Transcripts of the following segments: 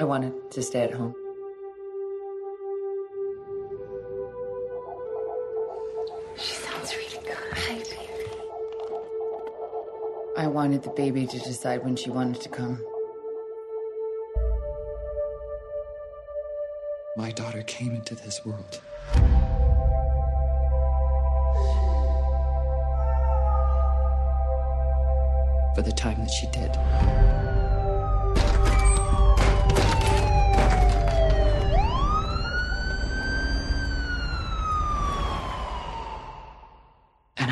I wanted to stay at home. She sounds really good. Hi, baby. I wanted the baby to decide when she wanted to come. My daughter came into this world. For the time that she did.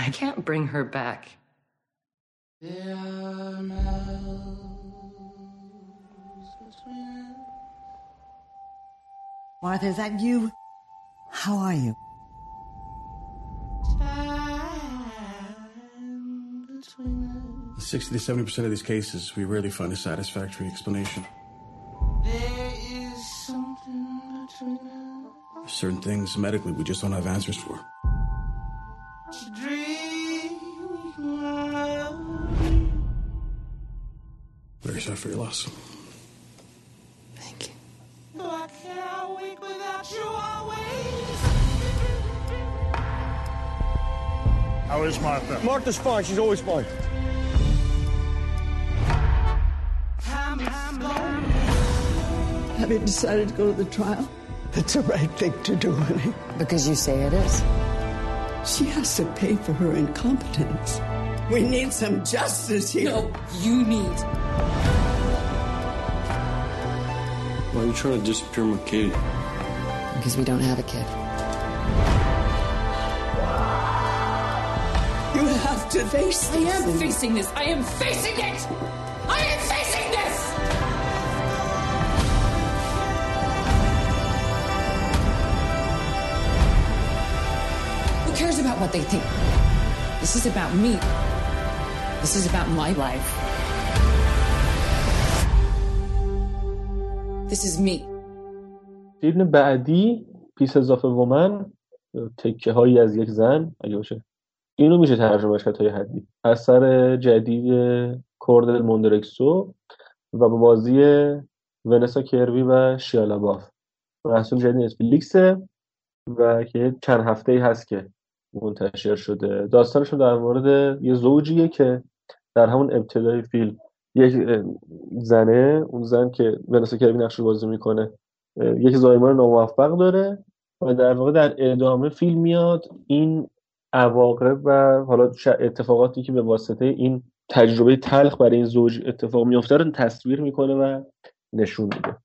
I can't bring her back. Martha, is that you? How are you? In 60 to 70% of these cases, we rarely find a satisfactory explanation. There is something between us. Certain things medically we just don't have answers for. Sorry for your loss. Thank you. How is Martha? Martha's fine. She's always fine. Have you decided to go to the trial? It's the right thing to do, honey. Because you say it is. She has to pay for her incompetence. We need some justice here. No, you need. Why are you trying to disappear my kid? Because we don't have a kid. You have to face this. I am facing this. I am facing it. I am facing this. Who cares about what they think? This is about me. This is about my life. This is me. فیلم بعدی پیس اضافه ومن تکه هایی از یک زن اگه باشه. اینو میشه ترجمهش کرد تا یه حدی. اثر جدید کوردل موندرکسو و با بازی ونسا کروی و شیالا باف محصول جدید نتفلیکسه و که چند هفته ای هست که منتشر شده. داستانشون در مورد یه زوجیه که در همون ابتدای فیلم. یک زنه اون زن که ونسا کروی نقش رو بازی می‌کنه یک زایمان ناموفق داره و در واقع در ادامه فیلم میاد این عواقب و حالا اتفاقاتی که به واسطه این تجربه تلخ برای این زوج اتفاق میفته رو تصویر می‌کنه و نشون میده.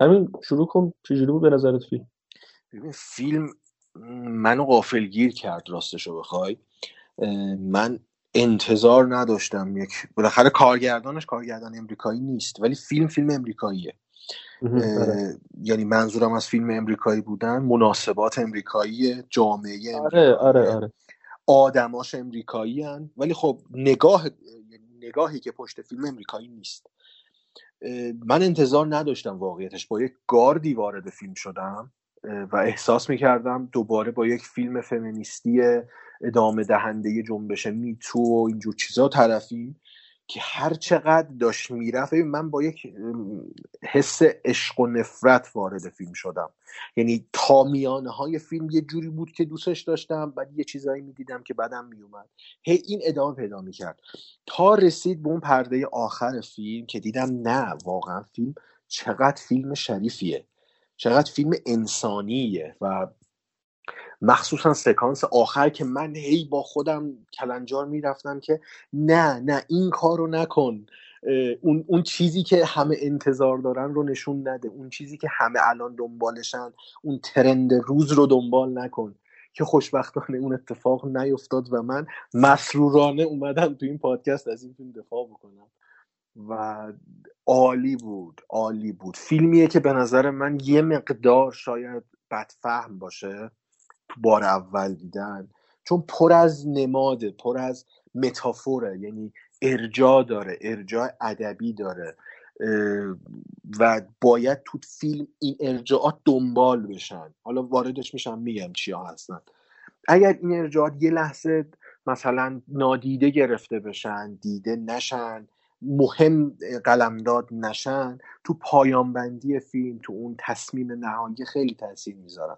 همین شروع کن. چجوری بود به نظرت فیلم؟ ببین فیلم منو غافلگیر کرد راستشو بخوای. من انتظار نداشتم یک بالاخره کارگردانش کارگردان امریکایی نیست ولی فیلم فیلم امریکاییه. آره. یعنی منظورم از فیلم امریکایی بودن مناسبات امریکایی جامعه آره آره آره. آدماش امریکایی هن. ولی خب نگاه نگاهی که پشت فیلم امریکایی نیست. من انتظار نداشتم واقعیتش. با یک گاردی وارد فیلم شدم. و احساس می‌کردم دوباره با یک فیلم فمینیستی ادامه دهنده جنبش میتو و اینجور چیزا طرفیم که هر چقدر داشت می‌رفت. من با یک حس عشق و نفرت وارد فیلم شدم. یعنی تا میانه های فیلم یه جوری بود که دوستش داشتم بعد یه چیزایی می‌دیدم که بدم میومد هی این ادامه پیدا می‌کرد. تا رسید به اون پرده آخر فیلم که دیدم نه واقعا فیلم چقدر فیلم شریفیه. چقدر فیلم انسانیه و مخصوصا سکانس آخر که من هی با خودم کلنجار می‌رفتم که نه نه این کار رو نکن اون, اون چیزی که همه انتظار دارن رو نشون نده. اون چیزی که همه الان دنبالشن. اون ترند روز رو دنبال نکن. که خوشبختانه اون اتفاق نیفتاد و من مسرورانه اومدم تو این پادکست از این فیلم دفاع بکنم. و عالی بود عالی بود. فیلمیه که به نظر من یه مقدار شاید بدفهم باشه بار اول دیدن. چون پر از نماده پر از متافوره. یعنی ارجاع داره ارجاع ادبی داره. و باید تو فیلم این ارجاعات دنبال بشن. حالا واردش میشم میگم چیا هستن. اگر این ارجاعات یه لحظه مثلا نادیده گرفته بشن دیده نشن مهم قلمداد نشن تو پایانبندی فیلم تو اون تصمیم نهایی خیلی تاثیر می‌ذارن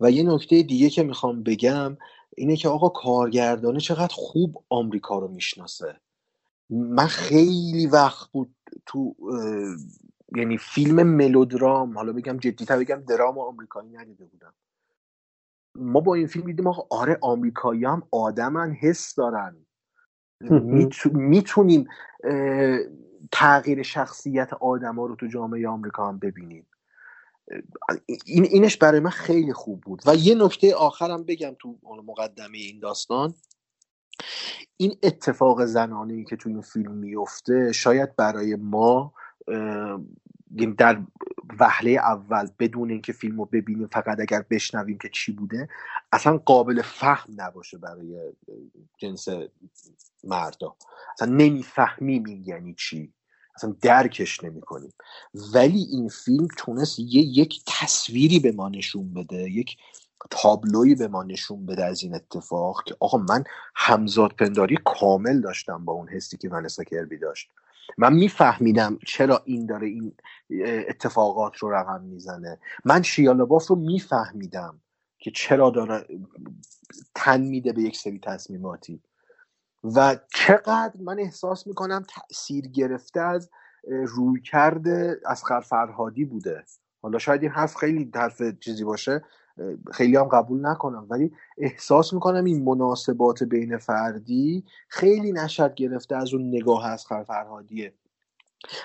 و یه نکته دیگه که می‌خوام بگم اینه که آقا کارگردانه چقدر خوب آمریکا رو می‌شناسه. من خیلی وقت بود تو یعنی فیلم ملودرام حالا بگم جدیتر بگم درام آمریکایی ندیده بودم. ما با این فیلم دیدیم آقا آره آمریکایی هم آدمن حس دارن. می‌تونیم تغییر شخصیت آدما رو تو جامعه آمریکا هم ببینیم. این اینش برای من خیلی خوب بود. و یه نکته آخرم بگم تو مقدمه این داستان. این اتفاق زنانه ای که تو این فیلم میفته شاید برای ما در وهله اول بدون اینکه فیلم رو ببینیم فقط اگر بشنویم که چی بوده اصلا قابل فهم نباشه برای جنس مردا. اصلا نمی‌فهمیم این یعنی چی. اصلا درکش نمی کنیم ولی این فیلم تونست یه یک تصویری به ما نشون بده یک تابلوی به ما نشون بده از این اتفاق که آقا من همزاد پنداری کامل داشتم با اون حسی که ونسا کربی داشت. من میفهمیدم چرا این داره این اتفاقات رو رقم می‌زنه. من شیالباف رو میفهمیدم که چرا داره تن میده به یک سری تصمیماتی. و چقدر من احساس می‌کنم تاثیر گرفته از روی کرده از فرهادی بوده. حالا شاید این حرف خیلی حرف چیزی باشه خیلی هم قبول نکنم. ولی احساس می‌کنم این مناسبات بین فردی خیلی نشد گرفته از اون نگاه از فرهادیه.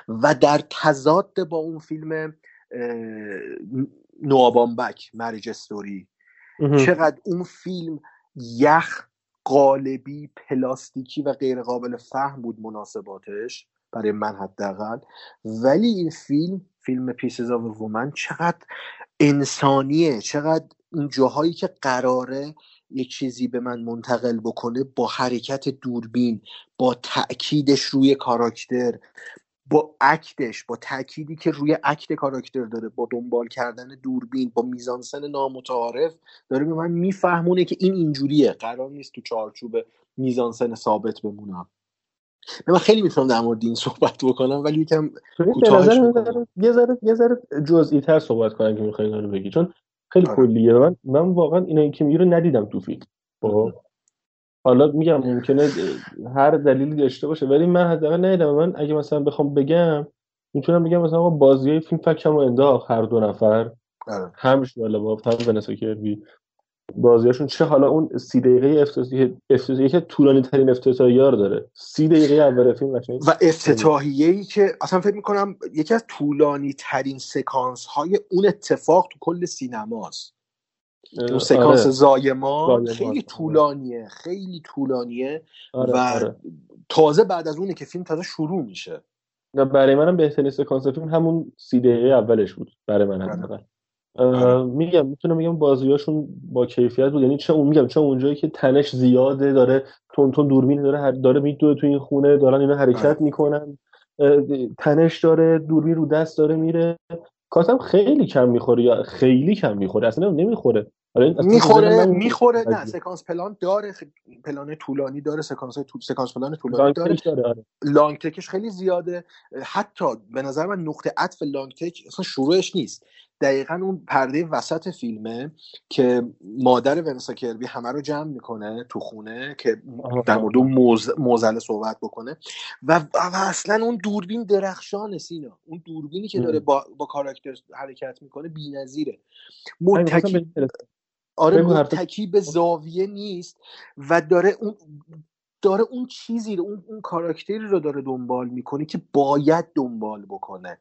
و در تضاد با اون فیلم نوآ بامبک Marriage Story. چقدر اون فیلم یخ قالبی پلاستیکی و غیر قابل فهم بود مناسباتش. برای من حداقل. ولی این فیلم فیلم Pieces of Woman چقدر انسانیه چقدر اون جاهایی که قراره یک چیزی به من منتقل بکنه با حرکت دوربین با تاکیدش روی کاراکتر با اکتش با تأکیدی که روی اکت کاراکتر داره با دنبال کردن دوربین با میزانسن نامتعارف داره به من میفهمونه که این اینجوریه. قرار نیست تو چارچوب میزانسن ثابت بمونم. من خیلی می‌تونم در مورد این صحبت بکنم ولی یکم یه ذره یه ذره جزئی تر صحبت کنم که می‌خوای رو بگی چون خیلی آره. کلیه. من من واقعا اینا که میگه رو ندیدم تو فیلم. خب؟ حالا میگم ممکنه هر دلیلی داشته باشه ولی من حداقل ندیدم. من اگه مثلا بخوام بگم می‌تونم بگم مثلا بازی های فیلم فکرم انداخت هر دو نفر. آره. هم شواله باب هم ونسا کربی بازیاشون چه حالا اون سی دقیقه افتتاحیه که طولانی ترین افتتاحیه رو داره سی دقیقه اول فیلم و افتتاحیه ای که اصلا فکر می‌کنم یکی از طولانی ترین سکانس های اون اتفاق تو کل سینماست اون سکانس آره. زایمان خیلی آره. طولانیه خیلی طولانیه آره. و آره. تازه بعد از اونه که فیلم تازه شروع میشه برای منم بهترین سکانس فیلم همون سی دقیقه اولش بود برای من حداقل میگم می‌تونم میگم بازیاشون با کیفیت بود. یعنی چه اون میگم چه اونجایی که تنش زیاده داره تون تون دوربین داره داره میدوه تو این خونه دارن اینا حرکت می‌کنن. تنش داره دوربین رو دست داره میره. کاتم خیلی کم می‌خوره یا خیلی کم می‌خوره. ااصلا نمی‌خوره. می‌خوره می‌خوره نه سکانس پلان داره پلان طولانی داره سکانس سکانس پلان طولانی داره, داره. آره. لانگ تکش خیلی زیاده. حتی به نظر من نقطه عطف لانگ تک اصلا شروعش نیست. دقیقا اون پرده وسط فیلمه که مادر ونسا کربی همه رو جمع می‌کنه تو خونه که در مورد اون موزله صحبت بکنه. و, اصلا اون دوربین درخشان سینا. اون دوربینی که داره با, با کاراکتر حرکت می‌کنه بی‌نظیره. متکی آره متکی به زاویه نیست و داره اون داره اون چیزی رو اون, اون کاراکتری رو داره دنبال می‌کنه که باید دنبال بکنه.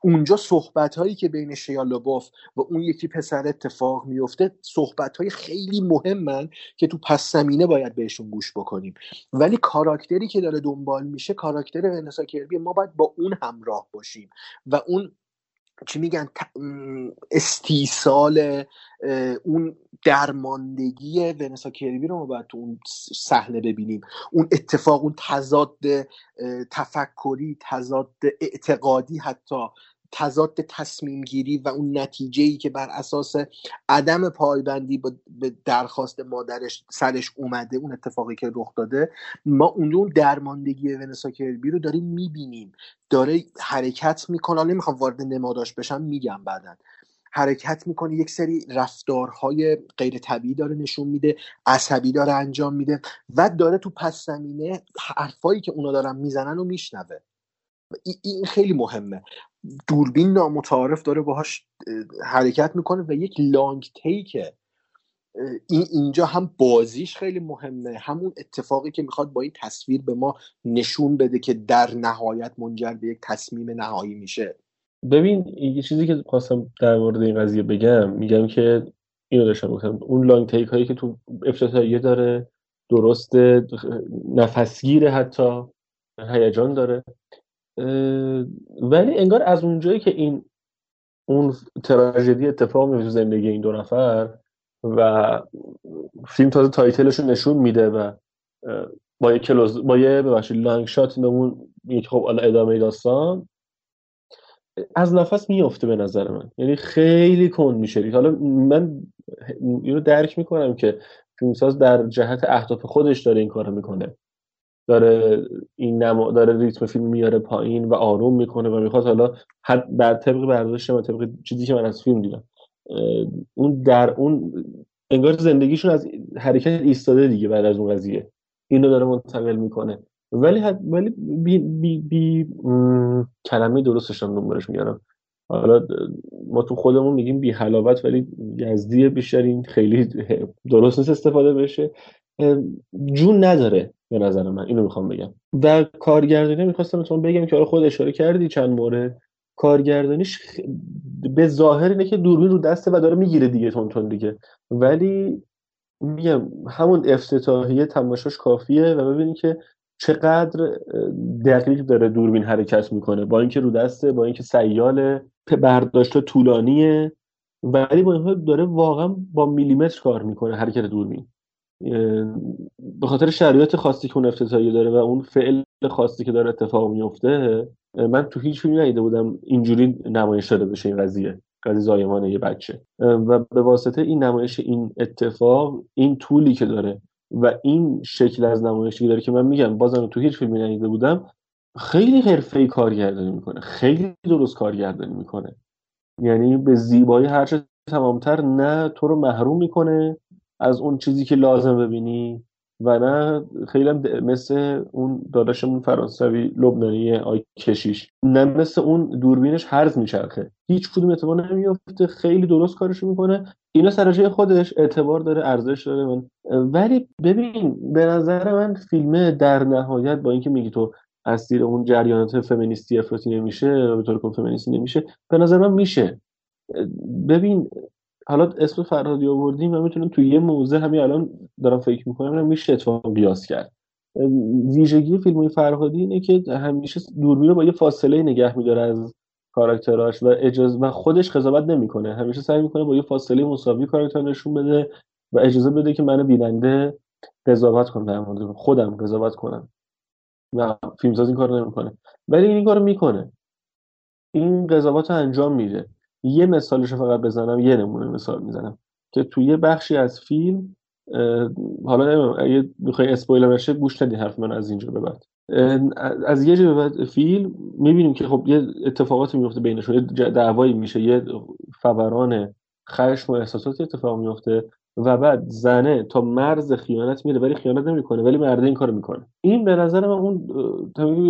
اونجا صحبت هایی که بین شیالوباف و اون یکی پسر اتفاق میفته صحبت های خیلی مهمن که تو پس زمینه باید بهشون گوش بکنیم. ولی کاراکتری که داره دنبال میشه کاراکتر ونسا کربی ما باید با اون همراه باشیم و اون چی میگن؟ استیصال اون درماندگی ونسا کریبی رو ما باید تو اون صحنه ببینیم. اون اتفاق اون تضاد تفکری تضاد اعتقادی حتی تضاد تصمیم گیری و اون نتیجه ای که بر اساس عدم پایبندی به درخواست مادرش سرش اومده اون اتفاقی که رخ داده ما اون درماندگی ونسا کربی رو داریم می‌بینیم. داره حرکت می‌کنه. نمی‌خوام وارد نماداش بشم میگم بعدا. حرکت می‌کنه یک سری رفتارهای غیر طبیعی داره نشون میده عصبی داره انجام میده و داره تو پس زمینه حرفایی که اونا دارن می‌زنن و میشنوه. این خیلی مهمه. دوربین نامتعارف داره باهاش حرکت می‌کنه و یک لانگ تیکه این اینجا هم بازیش خیلی مهمه. همون اتفاقی که می‌خواد با این تصویر به ما نشون بده که در نهایت منجر به یک تصمیم نهایی میشه. ببین یه چیزی که خواستم در مورد این قضیه بگم میگم که اینو داشتم گفتم اون لانگ تیک هایی که تو افتتاحیه داره درست نفسگیره حتی هیجان داره. ولی انگار از اونجایی که این اون تراژدی اتفاق میفته زندگی این دو نفر و فیلم تازه تایتلش رو نشون میده و با یه کلوز با یه ببخشید لانگ شات بهمون خب ادامه داستان از نفس میفته به نظر من. یعنی خیلی کن میشه. حالا من اینو درک می‌کنم که فیلمساز در جهت اهداف خودش داره این کارو می‌کنه. داره این نما داره ریتم فیلم میاره پایین و آروم می‌کنه و می‌خواد حالا حد بر طبق برداشت و طبق چیزی که من از فیلم دیدم اون در اون انگار زندگیشون از حرکت ایستاده دیگه بعد از اون قضیه. اینو داره منتقل می‌کنه. ولی حد ولی بی, بی, بی کلمه درستش رو دنبالش میارم حالا ما تو خودمون میگیم بی حلاوت ولی یزدی بیشتر این خیلی درست نیست استفاده بشه. جون نداره به نظر من. اینو می‌خوام بگم. و کارگردانی می‌خواستم تو بگم که آره خود اشاره کردی چند مورد کارگردانیش به ظاهر اینه که دوربین رو دسته و داره می‌گیره دیگه تون تون دیگه. ولی میگم همون افتتاحیه تماشاش کافیه و ببینی که چقدر دقیق داره دوربین حرکت می‌کنه. با اینکه رو دسته با اینکه سیاله برداشت طولانیه. ولی با این داره واقعا با میلیمتر کار می‌کنه حرکت دوربین. به خاطر شرایط خاصی که اون افتتاحیه داره و اون فعل خاصی که داره اتفاق میفته من تو هیچ فیلمی ندیده بودم اینجوری نمایش داده بشه این قضیه قضیه زایمان یه بچه. و به واسطه این نمایش این اتفاق این طولی که داره و این شکل از نمایشی داره که من میگم بازم تو هیچ فیلمی ندیده بودم خیلی حرفه‌ای کارگردانی می‌کنه خیلی درست کارگردانی می‌کنه. یعنی به زیبایی هرچه تمامتر نه تو رو محروم می‌کنه از اون چیزی که لازم ببینی. و نه خیلی مثل اون داداشمون فرانسوی لبنانی آی کشیش. نه مثل اون دوربینش هرز میچرخه. هیچ کدوم اعتبار نمیفته خیلی درست کارشو می‌کنه. اینا سر خودش اعتبار داره ارزش داره. من ولی ببین به نظر من فیلم در نهایت با اینکه میگی تو اسیر اون جریانات فمینیستی افراطی نمیشه به طور فمینیستی نمیشه به نظر من میشه. ببین حالا اسم فرهادی آوردیم و می‌تونم توی یه موزه همین الان دارم فکر می‌کنم میشه اتفاق قیاس کرد. ویژگی فیلم فرهادی اینه که همیشه دوربین رو با یه فاصله نگه میداره از کاراکتراش و اجازه و خودش قضاوت نمی‌کنه. همیشه سعی می‌کنه با یه فاصله مساوی کاراکتر نشون بده و اجازه بده که من بیننده قضاوت کنم در مورد خودم قضاوت کنم. و فیلمساز این کارو نمی‌کنه. ولی این کارو می‌کنه. این قضاوت رو انجام میده. یه مثالش فقط بزنم یه نمونه مثال می‌زنم که توی یه بخشی از فیلم حالا نمی‌دونم اگه می‌خوای اسپویلر بشه گوش ندی حرف من از اینجا به بعد. از یه جا به بعد فیلم می‌بینیم که خب یه اتفاقاتی میفته بینشون یه دعوایی میشه یه فوران خشم و احساساتی اتفاق میفته و بعد زنه تا مرز خیانت میره ولی خیانت نمی‌کنه ولی مرد این کارو می‌کنه. این به نظر من اون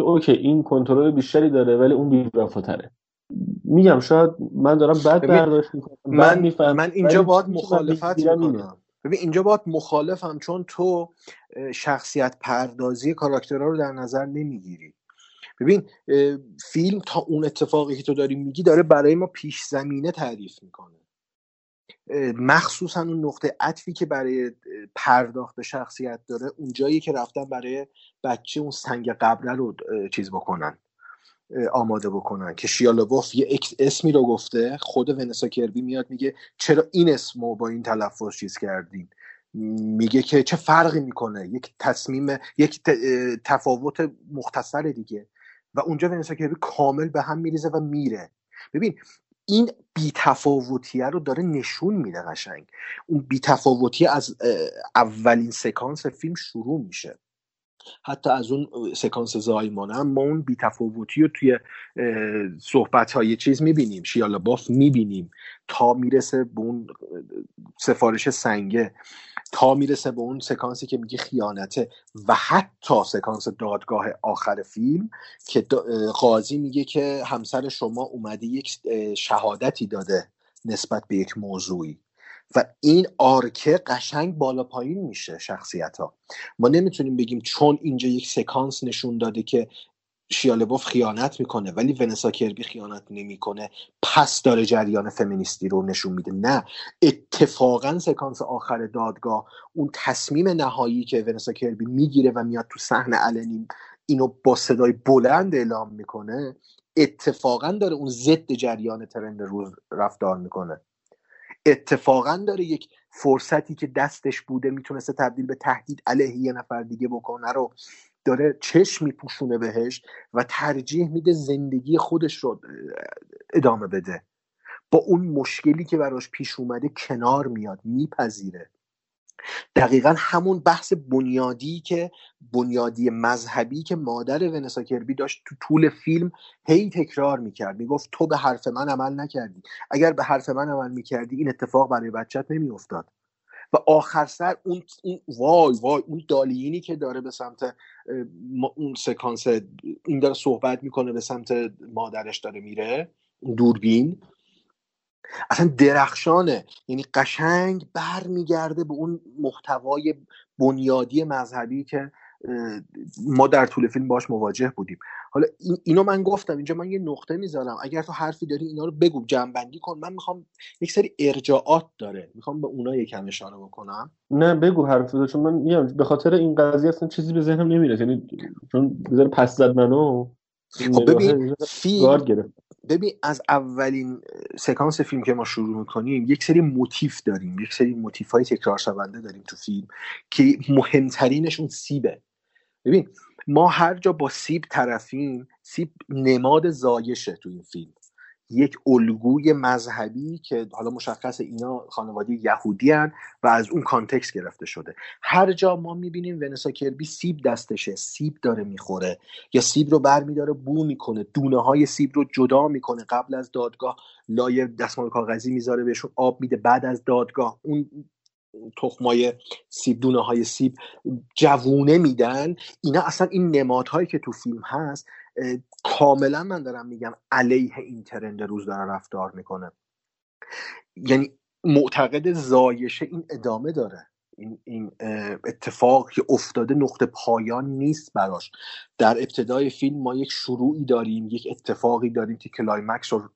اوکی این کنترل بیشتری داره ولی اون بی‌وفاتره. میگم شاید من دارم بد برداشت می‌کنم من من اینجا باید مخالفت می‌کنم. ببین اینجا باید مخالفم چون تو شخصیت پردازی کاراکترها رو در نظر نمی‌گیری. ببین فیلم تا اون اتفاقی که تو داری میگی داره برای ما پیش زمینه تعریف می‌کنه. مخصوصا اون نقطه عطفی که برای پرداخت شخصیت داره اونجایی که رفتن برای بچه اون سنگ قبره رو چیز بکنن. آماده بکنن. که شیالووف یه اسمی رو گفته خود ونسا کربی میاد میگه چرا این اسم رو با این تلفظ چیز کردین؟ میگه که چه فرقی می‌کنه؟ یک تصمیم یک تفاوت مختصر دیگه. و اونجا ونسا کربی کامل به هم میریزه و میره. ببین این بیتفاوتیه رو داره نشون میده قشنگ. اون بیتفاوتی از اولین سکانس فیلم شروع میشه. حتی از اون سکانس زایمانه هم ما اون بیتفاوتی رو توی صحبت های چیز می‌بینیم. شیالا باف می‌بینیم. تا می‌رسه به اون سفارش سنگه. تا می‌رسه به اون سکانسی که میگه خیانته. و حتی سکانس دادگاه آخر فیلم که قاضی میگه که همسر شما اومده یک شهادتی داده نسبت به یک موضوعی. و این آرکه قشنگ بالا پایین میشه شخصیت ها ما نمی‌تونیم بگیم چون اینجا یک سکانس نشون داده که شیالبوف خیانت می‌کنه ولی ونسا کربی خیانت نمی‌کنه پس داره جریان فمینیستی رو نشون میده. نه اتفاقا سکانس آخر دادگاه اون تصمیم نهایی که ونسا کربی می‌گیره و میاد تو صحنه علنی اینو با صدای بلند اعلام می‌کنه اتفاقا داره اون ضد جریان ترند روز رفتار می‌کنه. اتفاقا داره یک فرصتی که دستش بوده می‌تونسته تبدیل به تهدید علیه یه نفر دیگه بکنه رو داره چشم میپوشونه بهش و ترجیح میده زندگی خودش رو ادامه بده. با اون مشکلی که براش پیش اومده کنار میاد میپذیره. دقیقا همون بحث بنیادی که بنیادی مذهبی که مادر ونسا کربی داشت تو طول فیلم هی تکرار می‌کرد. می‌گفت تو به حرف من عمل نکردی. اگر به حرف من عمل می‌کردی این اتفاق برای بچت نمیافتاد. و آخر سر اون, اون وای وای اون دالینی که داره به سمت اون سکانس این داره صحبت می‌کنه به سمت مادرش داره میره دوربین. اصلا درخشانه. یعنی قشنگ برمیگرده به اون محتوای بنیادی مذهبی که ما در طول فیلم باش مواجه بودیم. حالا اینو من گفتم. اینجا من یه نقطه می‌ذارم اگر تو حرفی داری اینا رو بگو جنبندی کن. من می‌خوام یک سری ارجاعات داره. می‌خوام به اونا یکم اشاره بکنم. نه بگو حرف داره چون من میگم به خاطر این قضیه اصلا چیزی به ذهنم نمیره یعنی چون بذار پس زد منو. خب ببین فیلم ببین از اولین سکانس فیلم که ما شروع می‌کنیم یک سری موتیف داریم. یک سری موتیف های تکرار شونده داریم تو فیلم که مهمترینش اون سیبه. ببین ما هر جا با سیب طرفیم سیب نماد زایشه تو این فیلم. یک الگوی مذهبی که حالا مشخص اینا خانواده یهودی هن و از اون context گرفته شده. هر جا ما می‌بینیم ونسا کربی سیب دستشه سیب داره می‌خوره. یا سیب رو برمیداره بو می‌کنه دونه های سیب رو جدا می‌کنه. قبل از دادگاه لای دستمال کاغذی می‌ذاره بهشون آب میده. بعد از دادگاه اون تخمای سیب دونه های سیب جوونه میدن. اینا اصلا این نمادهایی که تو فیلم هست کاملا من دارم میگم علیه این trend روز داره رفتار می‌کنه. یعنی معتقد زایشه این ادامه داره. این, این اتفاق که افتاده نقطه پایان نیست براش. در ابتدای فیلم ما یک شروعی داریم یک اتفاقی داریم که climax رو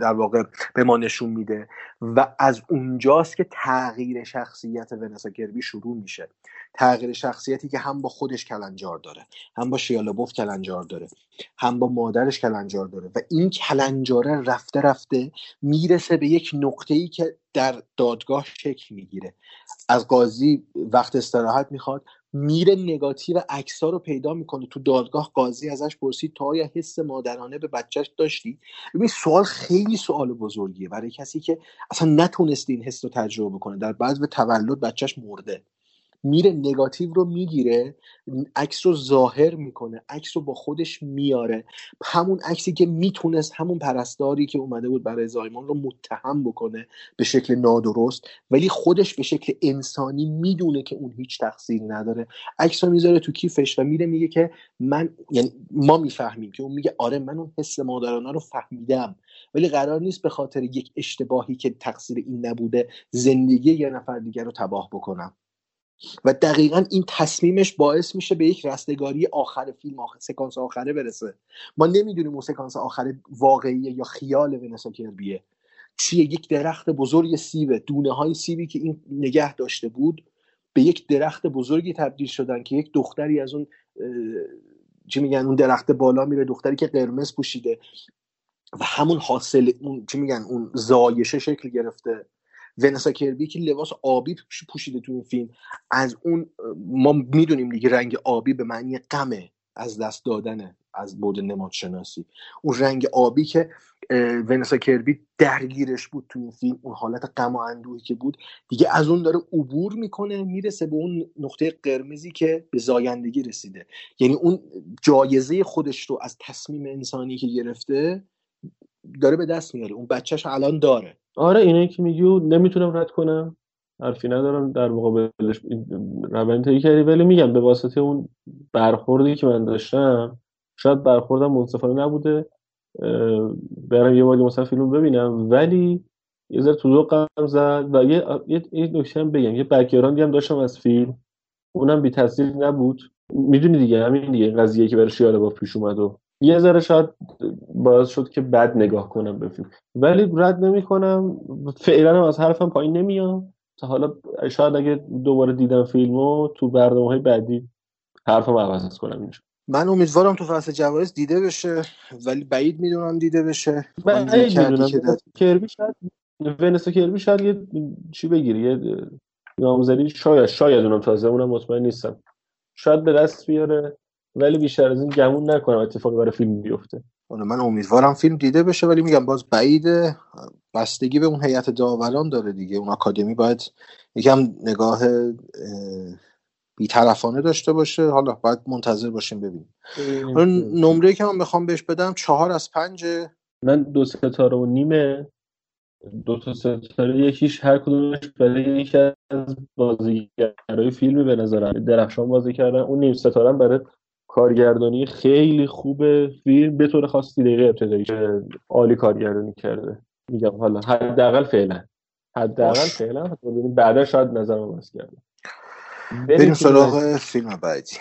در واقع به ما نشون میده و از اونجاست که تغییر شخصیت ونسا گربی شروع میشه. تغییر شخصیتی که هم با خودش کلنجار داره هم با شیالبوف کلنجار داره هم با مادرش کلنجار داره و این کلنجاره رفته رفته می‌رسه به یک نقطه ای که در دادگاه شکل می‌گیره. از قاضی وقت استراحت می‌خواد میره نگاتیو عکس رو پیدا می‌کنه. تو دادگاه قاضی ازش پرسید تا آیا حس مادرانه به بچهش داشتی؟ ببین سوال خیلی سوال بزرگیه برای کسی که اصلا نتونسته این حس رو تجربه کنه. در بعض به تولد بچهش مرده. میره نگاتیو رو می‌گیره عکس رو ظاهر می‌کنه عکس رو با خودش میاره. همون عکسی که می‌تونست همون پرستاری که اومده بود برای زایمان رو متهم بکنه به شکل نادرست ولی خودش به شکل انسانی می‌دونه که اون هیچ تقصیری نداره. عکس رو می‌ذاره تو کیفش و میره میگه که من یعنی ما می‌فهمیم که اون میگه آره من اون حس مادرانه رو فهمیدم ولی قرار نیست به خاطر یک اشتباهی که تقصیر این نبوده زندگی یه نفر دیگر رو تباه بکنم. و دقیقا این تصمیمش باعث میشه به یک رستگاری آخر فیلم آخر سکانس آخره برسه. ما نمی‌دونیم اون سکانس آخر واقعیه یا خیال ونسا کربیه. چیه؟ یک درخت بزرگ سیبه دونه های سیبی که این نگه داشته بود به یک درخت بزرگی تبدیل شدن که یک دختری از اون چی میگن اون درخت بالا میره دختری که قرمز پوشیده و همون حاصل اون چی میگن اون زایشه شکل گرفته. ونسا کربی که لباس آبی پوشیده تو این فیلم از اون ما می‌دونیم دیگه رنگ آبی به معنی غمه از دست دادنه از بود نمادشناسی. اون رنگ آبی که ونسا کربی درگیرش بود تو این فیلم اون حالت غم و اندوهی که بود دیگه از اون داره عبور می‌کنه می‌رسه به اون نقطه قرمزی که به زایندگی رسیده. یعنی اون جایزه خودش رو از تصمیم انسانی که گرفته داره به دست میاره. اون بچهش الان داره. آره اینه که میگی نمی‌تونم رد کنم. حرفی ندارم. در مقابلش روند طی کردی. ولی میگم به واسطه اون برخوردی که من داشتم شاید برخوردم منصفانه نبوده. برم یه بار مثلا فیلم ببینم. ولی یه ذره تو قم زد و یه یه نکته هم بگم. یه بکگراندی هم داشتم از فیلم. اونم بی تاثیر نبود. می‌دونی دیگه همین دیگه قضیه که برای شیاله با پیش اومد و یه ذره شاید باعث شد که بد نگاه کنم به فیلم. ولی رد نمی کنم فعلا هم از حرفم پایین نمیام. تا حالا شاید اگه دوباره دیدم فیلمو تو برنامه های بعدی حرفم عوض کنم اینجا. من امیدوارم تو فصل جوایز دیده بشه ولی بعید می‌دونم دیده بشه. بعید می‌دونم. کربی شاید ونسا کربی شاید یه چی بگیری یه نامزدی شاید شاید اونم تازه اونم مطمئن نیستم. شاید به دست بیاره. ولی بیشتر از این گمون نکنم اتفاقی برای فیلم بیفته. من امیدوارم فیلم دیده بشه ولی میگم باز بعیده بستگی به اون هیئت داوران داره دیگه. اون آکادمی باید یکم نگاه بیطرفانه داشته باشه. حالا باید منتظر باشیم ببینیم. نمره که من بخوام بهش بدم چهار از پنج من دو ستاره و نیمه. دو تا ستاره یکیش هر کدومش برای یکی از بازیگرای فیلمی به نظر درخشان بازی کردن. اون نیم ستاره برای کارگردانی خیلی خوب فیلم به طور خاص دقیقه ابتدایی عالی کارگردانی کرده. میگم حالا حداقل فعلا. حداقل فعلا. بعدا شاید نظرم عوض کرده بریم سراغ فیلم بعدی.